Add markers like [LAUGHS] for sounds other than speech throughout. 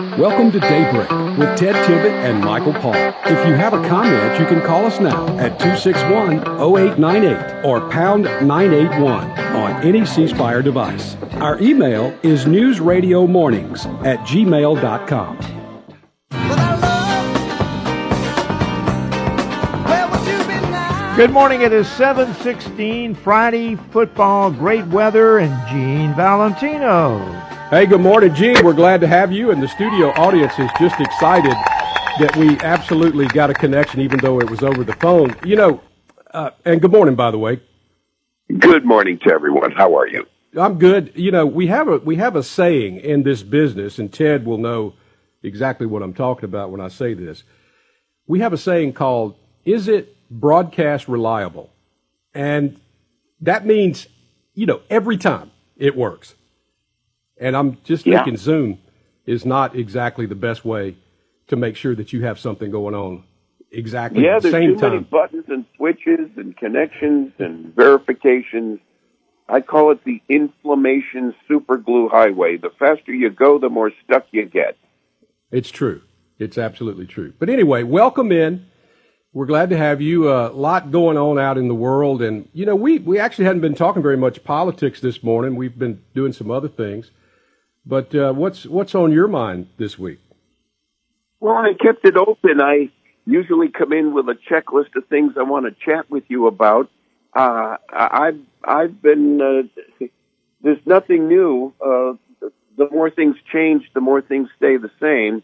Welcome to Daybreak with Ted Tibbett and Michael Paul. If you have a comment, you can call us now at 261 0898 or pound 981 on any C Spire device. Our email is newsradiomornings at gmail.com. Good morning. It is 716 Friday football, great weather, and Gene Valentino. Hey, good morning, Gene. We're glad to have you, and the studio audience is just excited that we absolutely got a connection, even though it was over the phone. You know, uh, and good morning, by the way. Good morning to everyone. How are you? I'm good. You know, we have a we have a saying in this business, and Ted will know exactly what I'm talking about when I say this. We have a saying called "Is it broadcast reliable?" and that means, you know, every time it works. And I'm just Yeah. thinking Zoom is not exactly the best way to make sure that you have something going on exactly Yeah, at the there's same too many time. buttons and switches and connections and verifications. I call it the inflammation super glue highway. The faster you go, the more stuck you get. It's true. It's absolutely true. But anyway, welcome in. We're glad to have you. A lot going on out in the world, and you know, we we actually hadn't been talking very much politics this morning. We've been doing some other things. But uh, what's what's on your mind this week? Well, I kept it open. I usually come in with a checklist of things I want to chat with you about. Uh, I've I've been uh, there's nothing new. Uh, the more things change, the more things stay the same.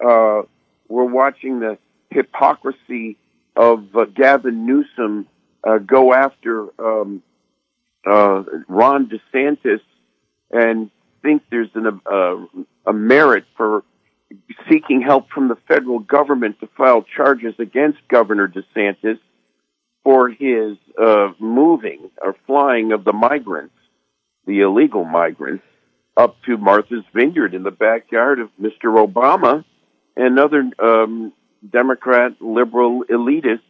Uh, we're watching the hypocrisy of uh, Gavin Newsom uh, go after um, uh, Ron DeSantis and think there's an, uh, a merit for seeking help from the federal government to file charges against Governor DeSantis for his uh, moving or flying of the migrants, the illegal migrants, up to Martha's Vineyard in the backyard of Mr. Obama and other um, Democrat liberal elitists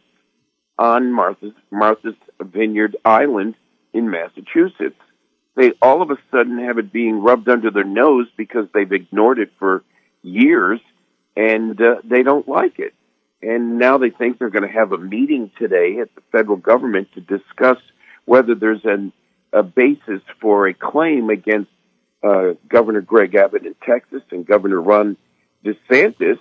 on Martha's Martha's Vineyard Island in Massachusetts. They all of a sudden have it being rubbed under their nose because they've ignored it for years and uh, they don't like it. And now they think they're going to have a meeting today at the federal government to discuss whether there's an, a basis for a claim against uh, Governor Greg Abbott in Texas and Governor Ron DeSantis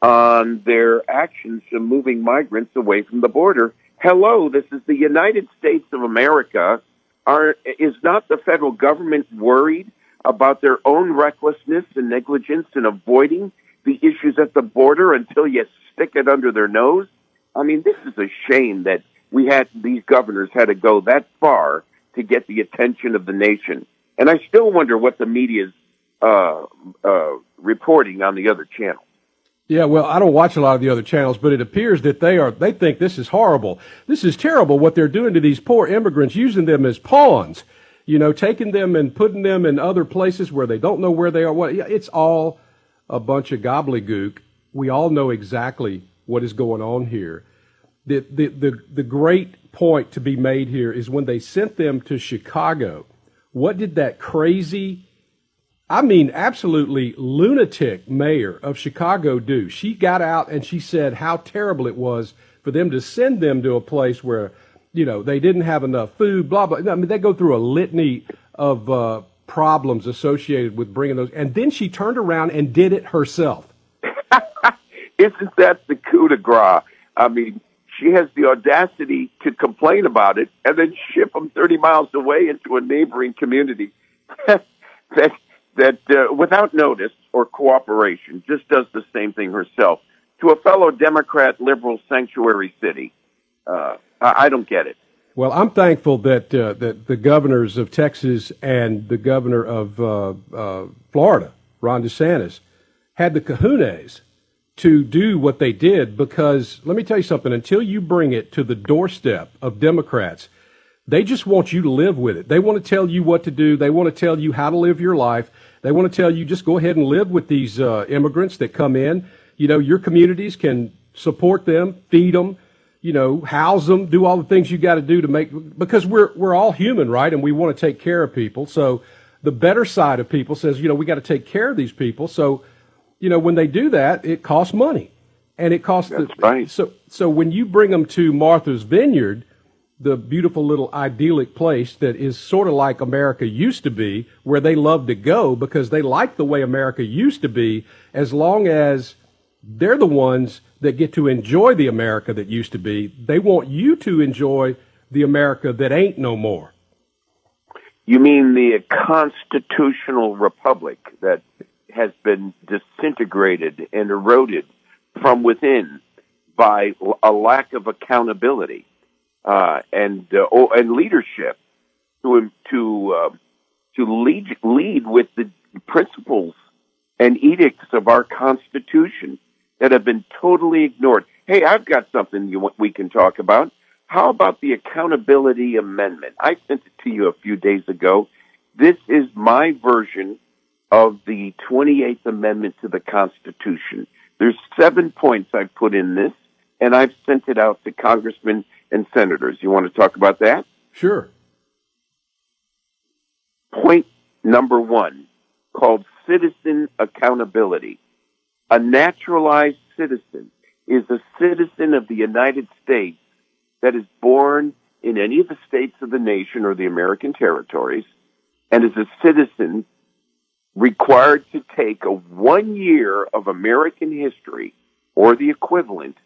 on their actions of moving migrants away from the border. Hello, this is the United States of America. Are, is not the federal government worried about their own recklessness and negligence in avoiding the issues at the border until you stick it under their nose? I mean, this is a shame that we had these governors had to go that far to get the attention of the nation. And I still wonder what the media's uh, uh, reporting on the other channels. Yeah, well, I don't watch a lot of the other channels, but it appears that they are they think this is horrible. This is terrible what they're doing to these poor immigrants, using them as pawns. You know, taking them and putting them in other places where they don't know where they are. It's all a bunch of gobbledygook. We all know exactly what is going on here. The the the, the great point to be made here is when they sent them to Chicago. What did that crazy I mean, absolutely lunatic mayor of Chicago do. She got out and she said how terrible it was for them to send them to a place where, you know, they didn't have enough food, blah, blah. I mean, they go through a litany of uh, problems associated with bringing those. And then she turned around and did it herself. [LAUGHS] Isn't that the coup de grace? I mean, she has the audacity to complain about it and then ship them 30 miles away into a neighboring community [LAUGHS] that, that uh, without notice or cooperation, just does the same thing herself to a fellow Democrat liberal sanctuary city. Uh, I, don't get it. Well, I'm thankful that uh, that the governors of Texas and the governor of uh, uh, Florida, Ron DeSantis, had the kahunas to do what they did because let me tell you something until you bring it to the doorstep of Democrats they just want you to live with it they want to tell you what to do they want to tell you how to live your life they want to tell you just go ahead and live with these uh, immigrants that come in you know your communities can support them feed them you know house them do all the things you got to do to make because we're we're all human right and we want to take care of people so the better side of people says you know we got to take care of these people so you know, when they do that, it costs money, and it costs. That's the, right. So, so when you bring them to Martha's Vineyard, the beautiful little idyllic place that is sort of like America used to be, where they love to go because they like the way America used to be, as long as they're the ones that get to enjoy the America that used to be. They want you to enjoy the America that ain't no more. You mean the constitutional republic that has been disintegrated and eroded from within by a lack of accountability uh, and uh, oh, and leadership to to uh, to lead lead with the principles and edicts of our Constitution that have been totally ignored. Hey, I've got something you, we can talk about. How about the accountability amendment? I sent it to you a few days ago. This is my version of the 28th Amendment to the Constitution. There's seven points I put in this, and I've sent it out to congressmen and senators. You want to talk about that? Sure. Point number one, called citizen accountability. A naturalized citizen is a citizen of the United States that is born in any of the states of the nation or the American territories and is a citizen required to take a one year of American history or the equivalent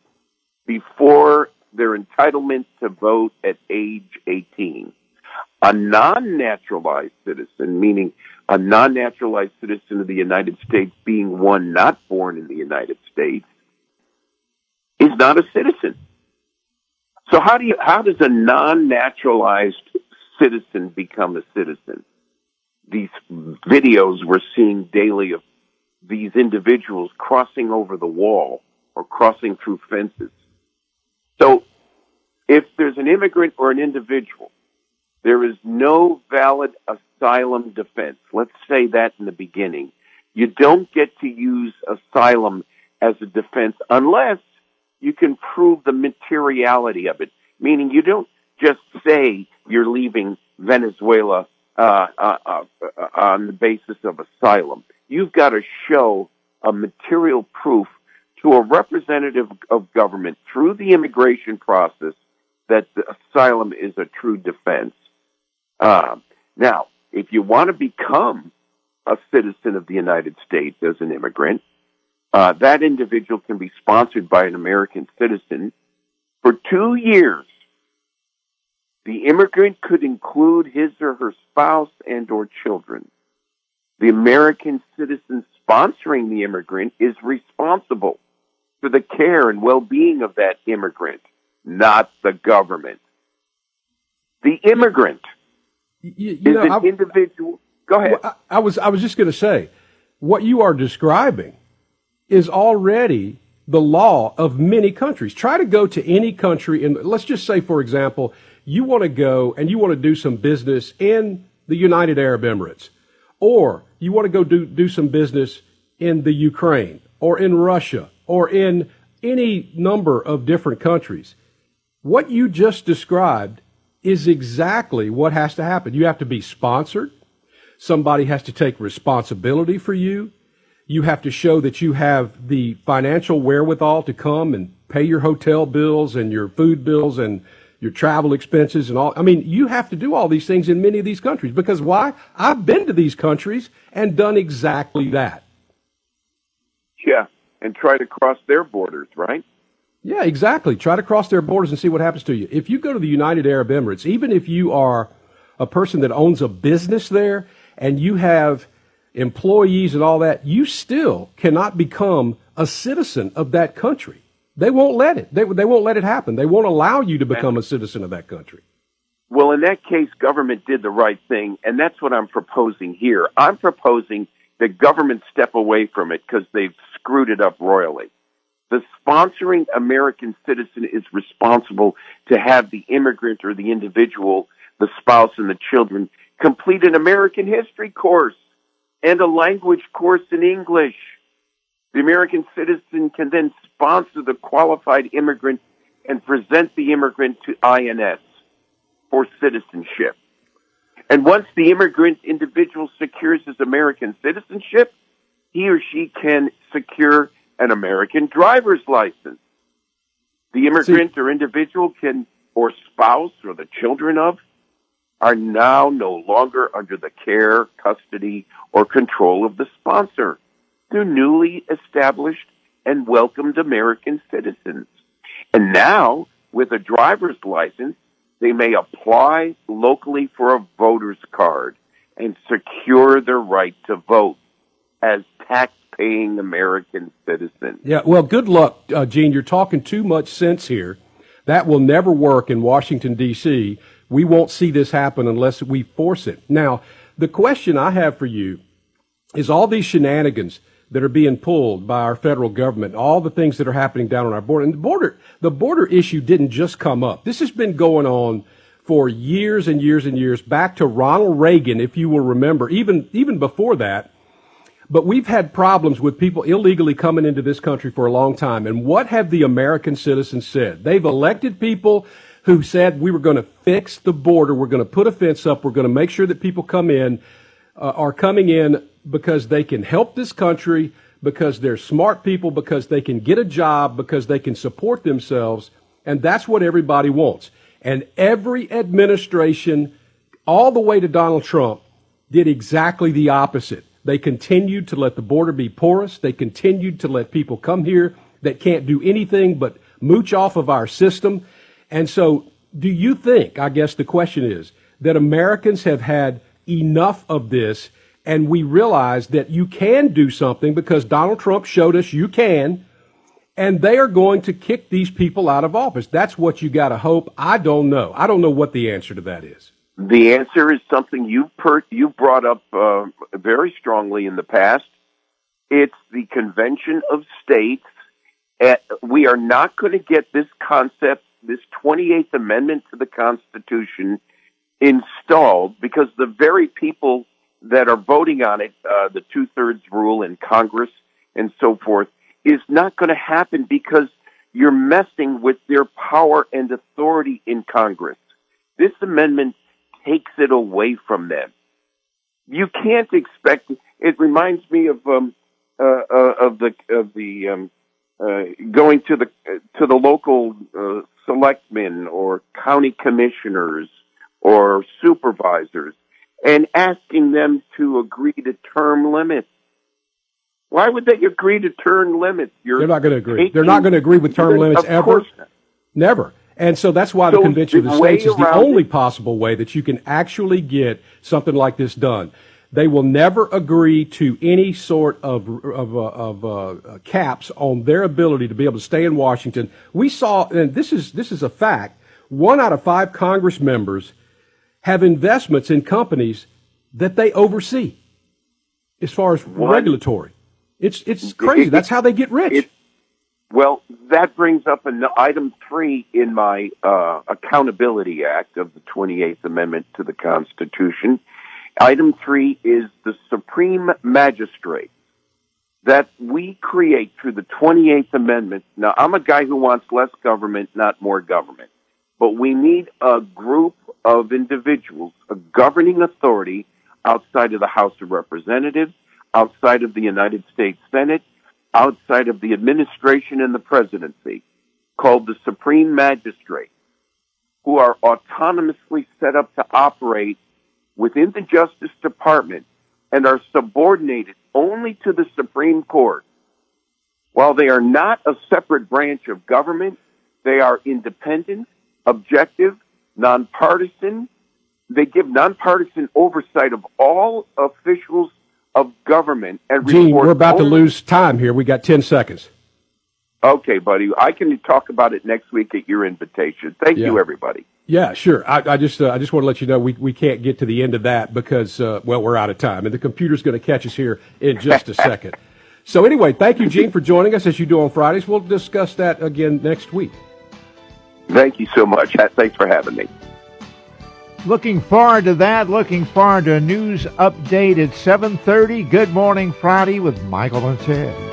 before their entitlement to vote at age 18. A non-naturalized citizen, meaning a non-naturalized citizen of the United States being one not born in the United States, is not a citizen. So how do you, how does a non-naturalized citizen become a citizen? These videos we're seeing daily of these individuals crossing over the wall or crossing through fences. If there's an immigrant or an individual, there is no valid asylum defense. Let's say that in the beginning. You don't get to use asylum as a defense unless you can prove the materiality of it, meaning you don't just say you're leaving Venezuela uh, uh, uh, on the basis of asylum. You've got to show a material proof to a representative of government through the immigration process that asylum is a true defense. Um, now, if you want to become a citizen of the United States as an immigrant, uh, that individual can be sponsored by an American citizen for two years. The immigrant could include his or her spouse and or children. The American citizen sponsoring the immigrant is responsible for the care and well-being of that immigrant, not the government. The immigrant You, you is know, an I, individual. Go ahead. I, I was I was just going to say, what you are describing is already the law of many countries. Try to go to any country, and let's just say, for example, you want to go and you want to do some business in the United Arab Emirates, or you want to go do do some business in the Ukraine, or in Russia, or in any number of different countries. What you just described is exactly what has to happen. You have to be sponsored. Somebody has to take responsibility for you. You have to show that you have the financial wherewithal to come and pay your hotel bills and your food bills and your travel expenses and all. I mean, you have to do all these things in many of these countries because why? I've been to these countries and done exactly that. Yeah, and try to cross their borders, right? Yeah, exactly. Try to cross their borders and see what happens to you. If you go to the United Arab Emirates, even if you are a person that owns a business there and you have employees and all that, you still cannot become a citizen of that country. They won't let it. They, they won't let it happen. They won't allow you to become a citizen of that country. Well, in that case, government did the right thing, and that's what I'm proposing here. I'm proposing that government step away from it because they've screwed it up royally. The sponsoring American citizen is responsible to have the immigrant or the individual, the spouse and the children complete an American history course and a language course in English. The American citizen can then sponsor the qualified immigrant and present the immigrant to INS for citizenship. And once the immigrant individual secures his American citizenship, he or she can secure an American driver's license. The immigrant See, or individual can, or spouse or the children of, are now no longer under the care, custody, or control of the sponsor. They're newly established and welcomed American citizens. And now, with a driver's license, they may apply locally for a voter's card and secure their right to vote as tax-paying American citizens. Yeah, well, good luck, uh, Gene. You're talking too much sense here. That will never work in Washington, D.C. We won't see this happen unless we force it. Now, the question I have for you is all these shenanigans that are being pulled by our federal government, all the things that are happening down on our border. And the border, the border issue didn't just come up. This has been going on for years and years and years, back to Ronald Reagan, if you will remember, even, even before that. But we've had problems with people illegally coming into this country for a long time. And what have the American citizens said? They've elected people who said we were going to fix the border. We're going to put a fence up. We're going to make sure that people come in, uh, are coming in because they can help this country, because they're smart people, because they can get a job, because they can support themselves. And that's what everybody wants. And every administration, all the way to Donald Trump, did exactly the opposite. They continued to let the border be porous. They continued to let people come here that can't do anything but mooch off of our system. And so, do you think, I guess the question is, that Americans have had enough of this and we realize that you can do something because Donald Trump showed us you can, and they are going to kick these people out of office. That's what you got to hope. I don't know. I don't know what the answer to that is. The answer is something you've per- you brought up uh, very strongly in the past. It's the Convention of States. Uh, we are not going to get this concept, this 28th Amendment to the Constitution, installed because the very people that are voting on it, uh, the two thirds rule in Congress and so forth, is not going to happen because you're messing with their power and authority in Congress. This amendment takes it away from them. You can't expect. It reminds me of um, uh, uh, of the of the um, uh, going to the to the local uh, selectmen or county commissioners or supervisors and asking them to agree to term limits. Why would they agree to term limits? You're They're not going to agree. They're not going to agree with term limits ever. Never. And so that's why so the Convention of the States is the only it, possible way that you can actually get something like this done. They will never agree to any sort of, of, uh, of uh, caps on their ability to be able to stay in Washington. We saw, and this is, this is a fact, one out of five Congress members have investments in companies that they oversee as far as what? regulatory. It's, it's crazy. That's how they get rich. It, well, that brings up an item three in my uh, Accountability Act of the 28th Amendment to the Constitution. Item three is the Supreme Magistrate that we create through the 28th Amendment. Now, I'm a guy who wants less government, not more government, but we need a group of individuals, a governing authority outside of the House of Representatives, outside of the United States Senate, outside of the administration and the presidency, called the Supreme Magistrate, who are autonomously set up to operate within the Justice Department and are subordinated only to the Supreme Court. While they are not a separate branch of government, they are independent, objective, nonpartisan. They give nonpartisan oversight of all officials of government and Gene, we're about only- to lose time here. We got 10 seconds. Okay, buddy. I can talk about it next week at your invitation. Thank yeah. you, everybody. Yeah, sure. I, I just uh, I just want to let you know we, we can't get to the end of that because uh, well we're out of time and the computer's going to catch us here in just a second. [LAUGHS] So anyway, thank you, Gene, for joining us as you do on Fridays. We'll discuss that again next week. Thank you so much. Thanks for having me. Looking forward to that. Looking forward to a news update at 7:30. Good morning, Friday with Michael and Ted.